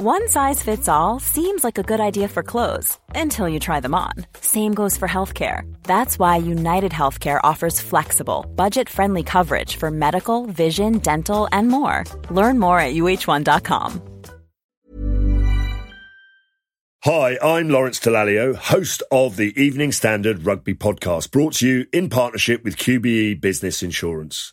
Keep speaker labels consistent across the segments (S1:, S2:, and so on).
S1: One size fits all seems like a good idea for clothes until you try them on. Same goes for healthcare. That's why United Healthcare offers flexible, budget friendly coverage for medical, vision, dental, and more. Learn more at uh1.com.
S2: Hi, I'm Lawrence Dallaglio, host of the Evening Standard Rugby Podcast, brought to you in partnership with QBE Business Insurance.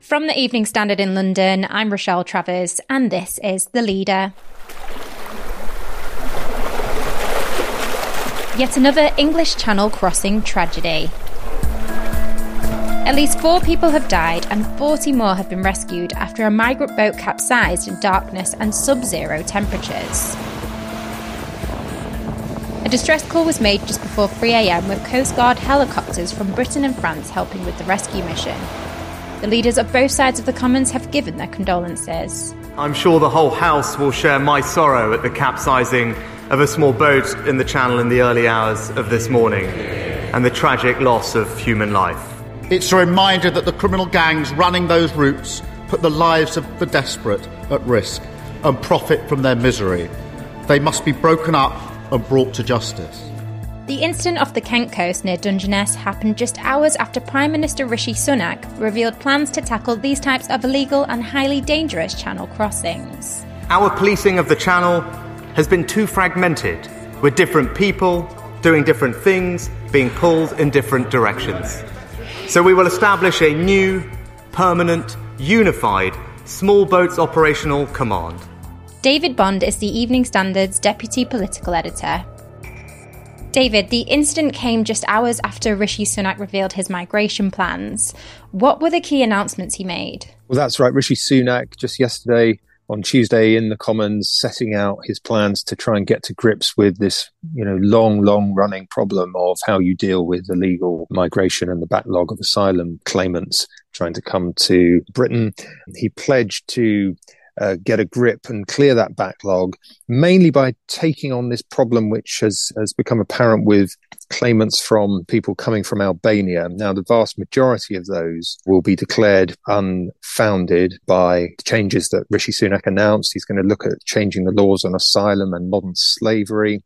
S3: From the Evening Standard in London, I'm Rochelle Travers, and this is The Leader. Yet another English Channel crossing tragedy. At least four people have died and 40 more have been rescued after a migrant boat capsized in darkness and sub zero temperatures. A distress call was made just before 3am with Coast Guard helicopters from Britain and France helping with the rescue mission. The leaders of both sides of the Commons have given their condolences.
S4: I'm sure the whole House will share my sorrow at the capsizing of a small boat in the Channel in the early hours of this morning and the tragic loss of human life.
S5: It's a reminder that the criminal gangs running those routes put the lives of the desperate at risk and profit from their misery. They must be broken up and brought to justice.
S3: The incident off the Kent coast near Dungeness happened just hours after Prime Minister Rishi Sunak revealed plans to tackle these types of illegal and highly dangerous channel crossings.
S4: Our policing of the channel has been too fragmented, with different people doing different things, being pulled in different directions. So we will establish a new, permanent, unified small boats operational command.
S3: David Bond is the Evening Standard's deputy political editor. David, the incident came just hours after Rishi Sunak revealed his migration plans. What were the key announcements he made?
S6: Well, that's right. Rishi Sunak just yesterday on Tuesday in the Commons setting out his plans to try and get to grips with this, you know, long, long running problem of how you deal with illegal migration and the backlog of asylum claimants trying to come to Britain. He pledged to uh, get a grip and clear that backlog, mainly by taking on this problem which has, has become apparent with claimants from people coming from Albania. Now, the vast majority of those will be declared unfounded by changes that Rishi Sunak announced. He's going to look at changing the laws on asylum and modern slavery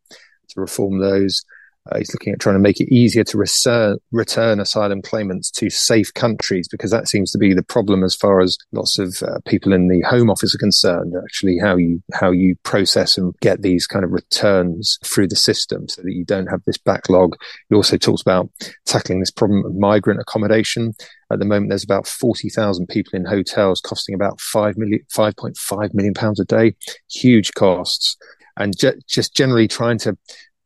S6: to reform those. Uh, he's looking at trying to make it easier to return, return asylum claimants to safe countries because that seems to be the problem as far as lots of uh, people in the Home Office are concerned. Actually, how you how you process and get these kind of returns through the system so that you don't have this backlog. He also talks about tackling this problem of migrant accommodation. At the moment, there's about 40,000 people in hotels costing about 5 million, 5.5 million pounds a day. Huge costs. And ju- just generally trying to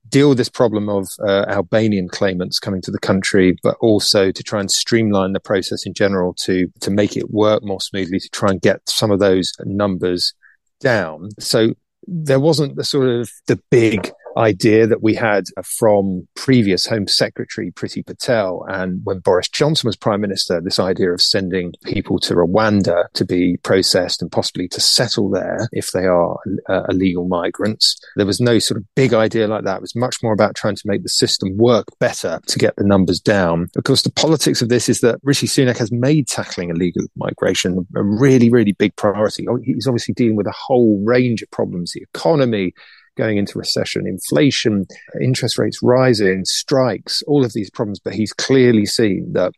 S6: deal with this problem of uh, Albanian claimants coming to the country, but also to try and streamline the process in general to to make it work more smoothly to try and get some of those numbers down. So there wasn't the sort of the big idea that we had from previous Home Secretary Priti Patel. And when Boris Johnson was Prime Minister, this idea of sending people to Rwanda to be processed and possibly to settle there if they are uh, illegal migrants. There was no sort of big idea like that. It was much more about trying to make the system work better to get the numbers down. Of course, the politics of this is that Rishi Sunak has made tackling illegal migration a really, really big priority. Oh, he's obviously dealing with a whole range of problems, the economy, going into recession, inflation, interest rates rising, strikes, all of these problems. But he's clearly seen that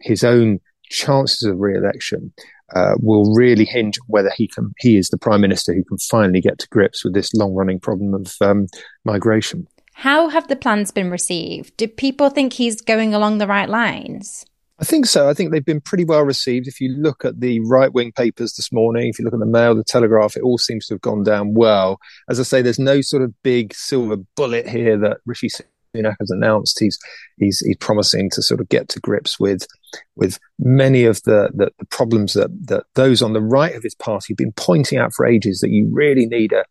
S6: his own chances of re-election uh, will really hinge whether he can he is the prime minister who can finally get to grips with this long running problem of um, migration.
S3: How have the plans been received? Do people think he's going along the right lines?
S6: I think so. I think they've been pretty well received. If you look at the right wing papers this morning, if you look at the Mail, the Telegraph, it all seems to have gone down well. As I say, there's no sort of big silver bullet here that Rishi Sunak has announced. He's he's he's promising to sort of get to grips with with many of the, the, the problems that that those on the right of his party have been pointing out for ages. That you really need a,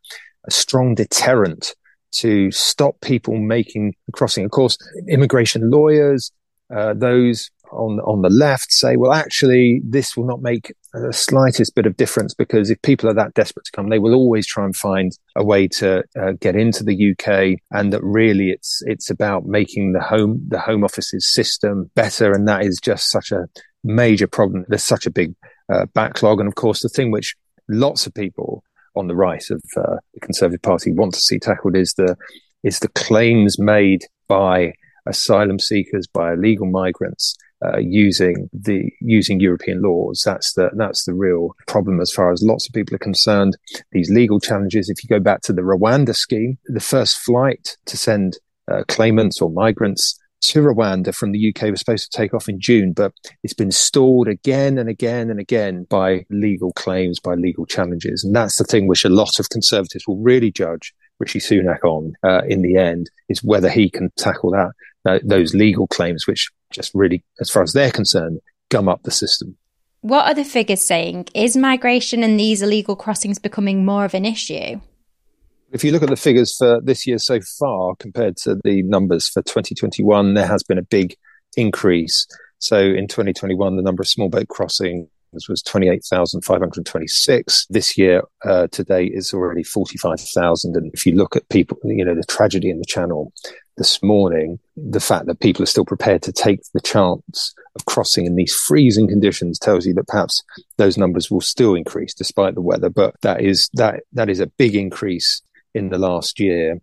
S6: a strong deterrent to stop people making the crossing. Of course, immigration lawyers, uh, those on on the left say, well, actually, this will not make the slightest bit of difference because if people are that desperate to come, they will always try and find a way to uh, get into the UK, and that really it's it's about making the home the Home Office's system better, and that is just such a major problem. There's such a big uh, backlog, and of course, the thing which lots of people on the right of uh, the Conservative Party want to see tackled is the is the claims made by asylum seekers, by illegal migrants uh, using the using European laws. That's the that's the real problem as far as lots of people are concerned. These legal challenges. If you go back to the Rwanda scheme, the first flight to send uh, claimants or migrants to Rwanda from the UK was supposed to take off in June, but it's been stalled again and again and again by legal claims, by legal challenges. And that's the thing which a lot of Conservatives will really judge Rishi Sunak on uh, in the end is whether he can tackle that uh, those legal claims, which just really, as far as they're concerned, gum up the system.
S3: What are the figures saying? Is migration and these illegal crossings becoming more of an issue?
S6: If you look at the figures for this year so far compared to the numbers for 2021, there has been a big increase. So in 2021, the number of small boat crossings was 28,526. This year, uh, to date, is already 45,000. And if you look at people, you know, the tragedy in the channel this morning, the fact that people are still prepared to take the chance of crossing in these freezing conditions tells you that perhaps those numbers will still increase despite the weather. But that is, that, that is a big increase in the last year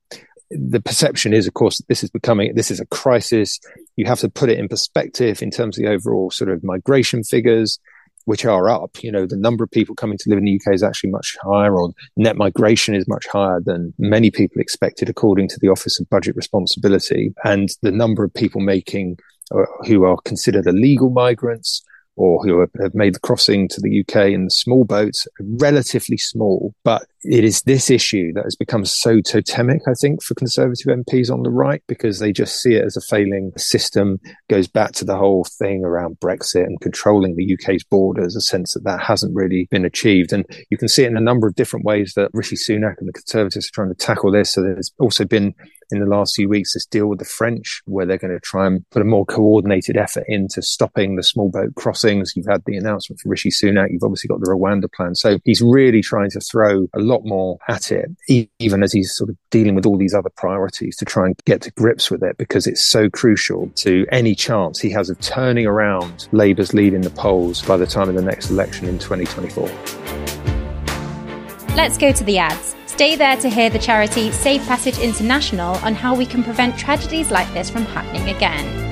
S6: the perception is, of course, this is becoming, this is a crisis. You have to put it in perspective in terms of the overall sort of migration figures which are up. You know, the number of people coming to live in the UK is actually much higher, or net migration is much higher than many people expected, according to the Office of Budget Responsibility. And the number of people making uh, who are considered illegal migrants or who have made the crossing to the UK in the small boats, relatively small. But it is this issue that has become so totemic, I think, for Conservative MPs on the right, because they just see it as a failing system, goes back to the whole thing around Brexit and controlling the UK's borders, a sense that that hasn't really been achieved. And you can see it in a number of different ways that Rishi Sunak and the Conservatives are trying to tackle this. So there's also been in the last few weeks this deal with the French, where they're going to try and put a more coordinated effort into stopping the small boat crossings. You've had the announcement from Rishi Sunak. You've obviously got the Rwanda plan. So he's really trying to throw a lot more at it, even as he's sort of dealing with all these other priorities to try and get to grips with it because it's so crucial to any chance he has of turning around Labour's lead in the polls by the time of the next election in 2024.
S3: Let's go to the ads. Stay there to hear the charity Safe Passage International on how we can prevent tragedies like this from happening again.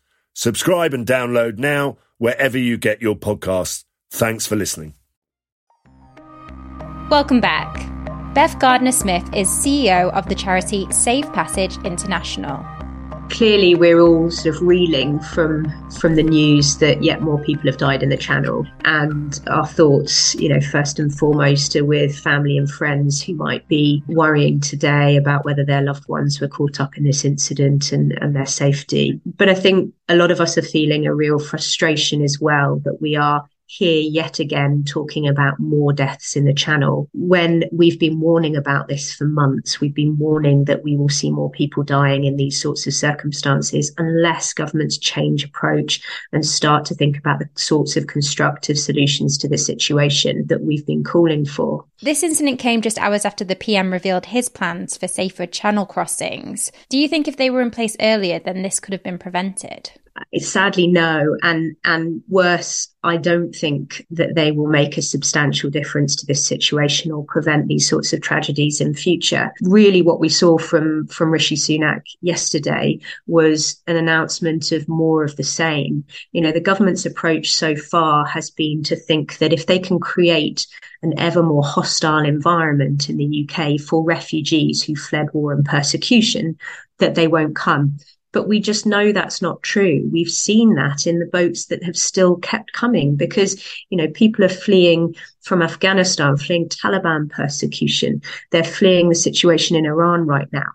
S2: Subscribe and download now wherever you get your podcasts. Thanks for listening.
S3: Welcome back. Beth Gardiner Smith is CEO of the charity Safe Passage International.
S7: Clearly, we're all sort of reeling from from the news that yet more people have died in the Channel, and our thoughts, you know, first and foremost, are with family and friends who might be worrying today about whether their loved ones were caught up in this incident and, and their safety. But I think a lot of us are feeling a real frustration as well that we are here yet again talking about more deaths in the channel when we've been warning about this for months. We've been warning that we will see more people dying in these sorts of circumstances unless governments change approach and start to think about the sorts of constructive solutions to the situation that we've been calling for.
S3: This incident came just hours after the PM revealed his plans for safer channel crossings. Do you think if they were in place earlier, then this could have been prevented?
S7: Sadly no and and worse i don't think that they will make a substantial difference to this situation or prevent these sorts of tragedies in future really what we saw from from rishi sunak yesterday was an announcement of more of the same you know the government's approach so far has been to think that if they can create an ever more hostile environment in the UK for refugees who fled war and persecution, that they won't come. But we just know that's not true. We've seen that in the boats that have still kept coming because, you know, people are fleeing from Afghanistan, fleeing Taliban persecution. They're fleeing the situation in Iran right now.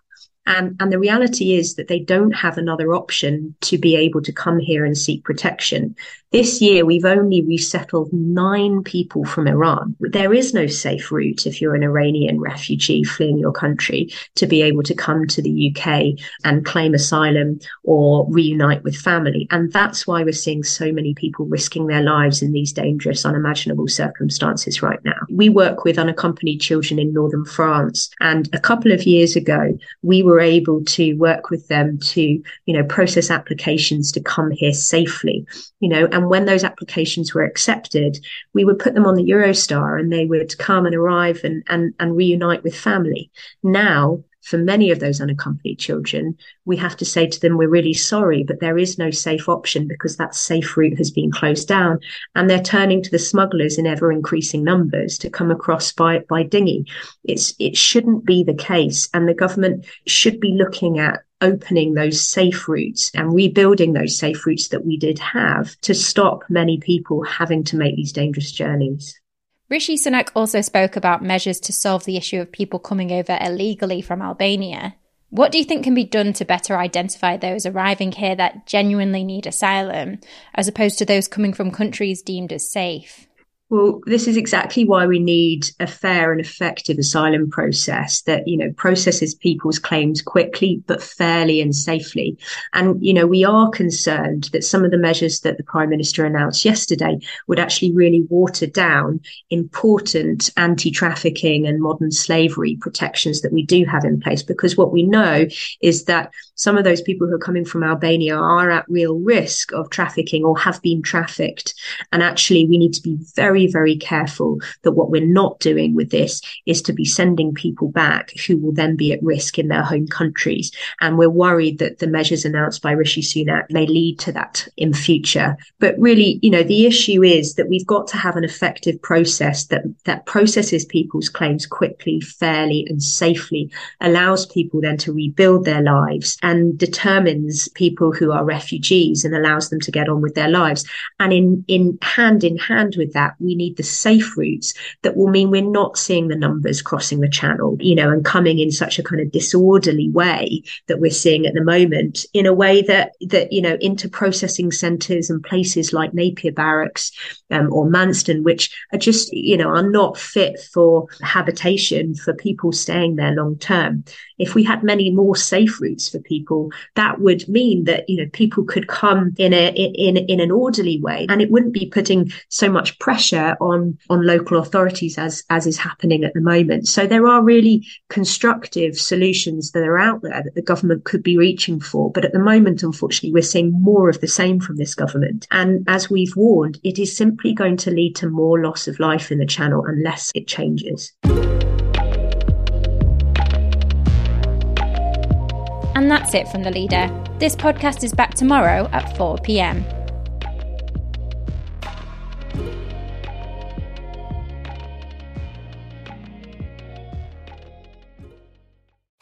S7: And, and the reality is that they don't have another option to be able to come here and seek protection. This year, we've only resettled nine people from Iran. There is no safe route if you're an Iranian refugee fleeing your country to be able to come to the UK and claim asylum or reunite with family. And that's why we're seeing so many people risking their lives in these dangerous, unimaginable circumstances right now. We work with unaccompanied children in northern France. And a couple of years ago, we were able to work with them to, you know, process applications to come here safely, you know, and when those applications were accepted, we would put them on the Eurostar and they would come and arrive and, and, and reunite with family. Now, for many of those unaccompanied children, we have to say to them, we're really sorry, but there is no safe option because that safe route has been closed down. And they're turning to the smugglers in ever increasing numbers to come across by, by dinghy. It's, it shouldn't be the case. And the government should be looking at opening those safe routes and rebuilding those safe routes that we did have to stop many people having to make these dangerous journeys.
S3: Rishi Sunak also spoke about measures to solve the issue of people coming over illegally from Albania. What do you think can be done to better identify those arriving here that genuinely need asylum, as opposed to those coming from countries deemed as safe?
S7: Well, this is exactly why we need a fair and effective asylum process that, you know, processes people's claims quickly, but fairly and safely. And, you know, we are concerned that some of the measures that the Prime Minister announced yesterday would actually really water down important anti trafficking and modern slavery protections that we do have in place. Because what we know is that some of those people who are coming from Albania are at real risk of trafficking or have been trafficked. And actually, we need to be very, very very careful that what we're not doing with this is to be sending people back who will then be at risk in their home countries. And we're worried that the measures announced by Rishi Sunak may lead to that in future. But really, you know, the issue is that we've got to have an effective process that, that processes people's claims quickly, fairly, and safely, allows people then to rebuild their lives and determines people who are refugees and allows them to get on with their lives. And in, in hand in hand with that, we need the safe routes that will mean we're not seeing the numbers crossing the channel, you know, and coming in such a kind of disorderly way that we're seeing at the moment in a way that, that, you know, into processing centres and places like Napier Barracks um, or Manston, which are just, you know, are not fit for habitation for people staying there long term. If we had many more safe routes for people, that would mean that, you know, people could come in a, in, in an orderly way and it wouldn't be putting so much pressure on, on local authorities as, as is happening at the moment. So there are really constructive solutions that are out there that the government could be reaching for. But at the moment, unfortunately, we're seeing more of the same from this government. And as we've warned, it is simply going to lead to more loss of life in the channel unless it changes.
S3: And that's it from The Leader. This podcast is back tomorrow at 4 pm.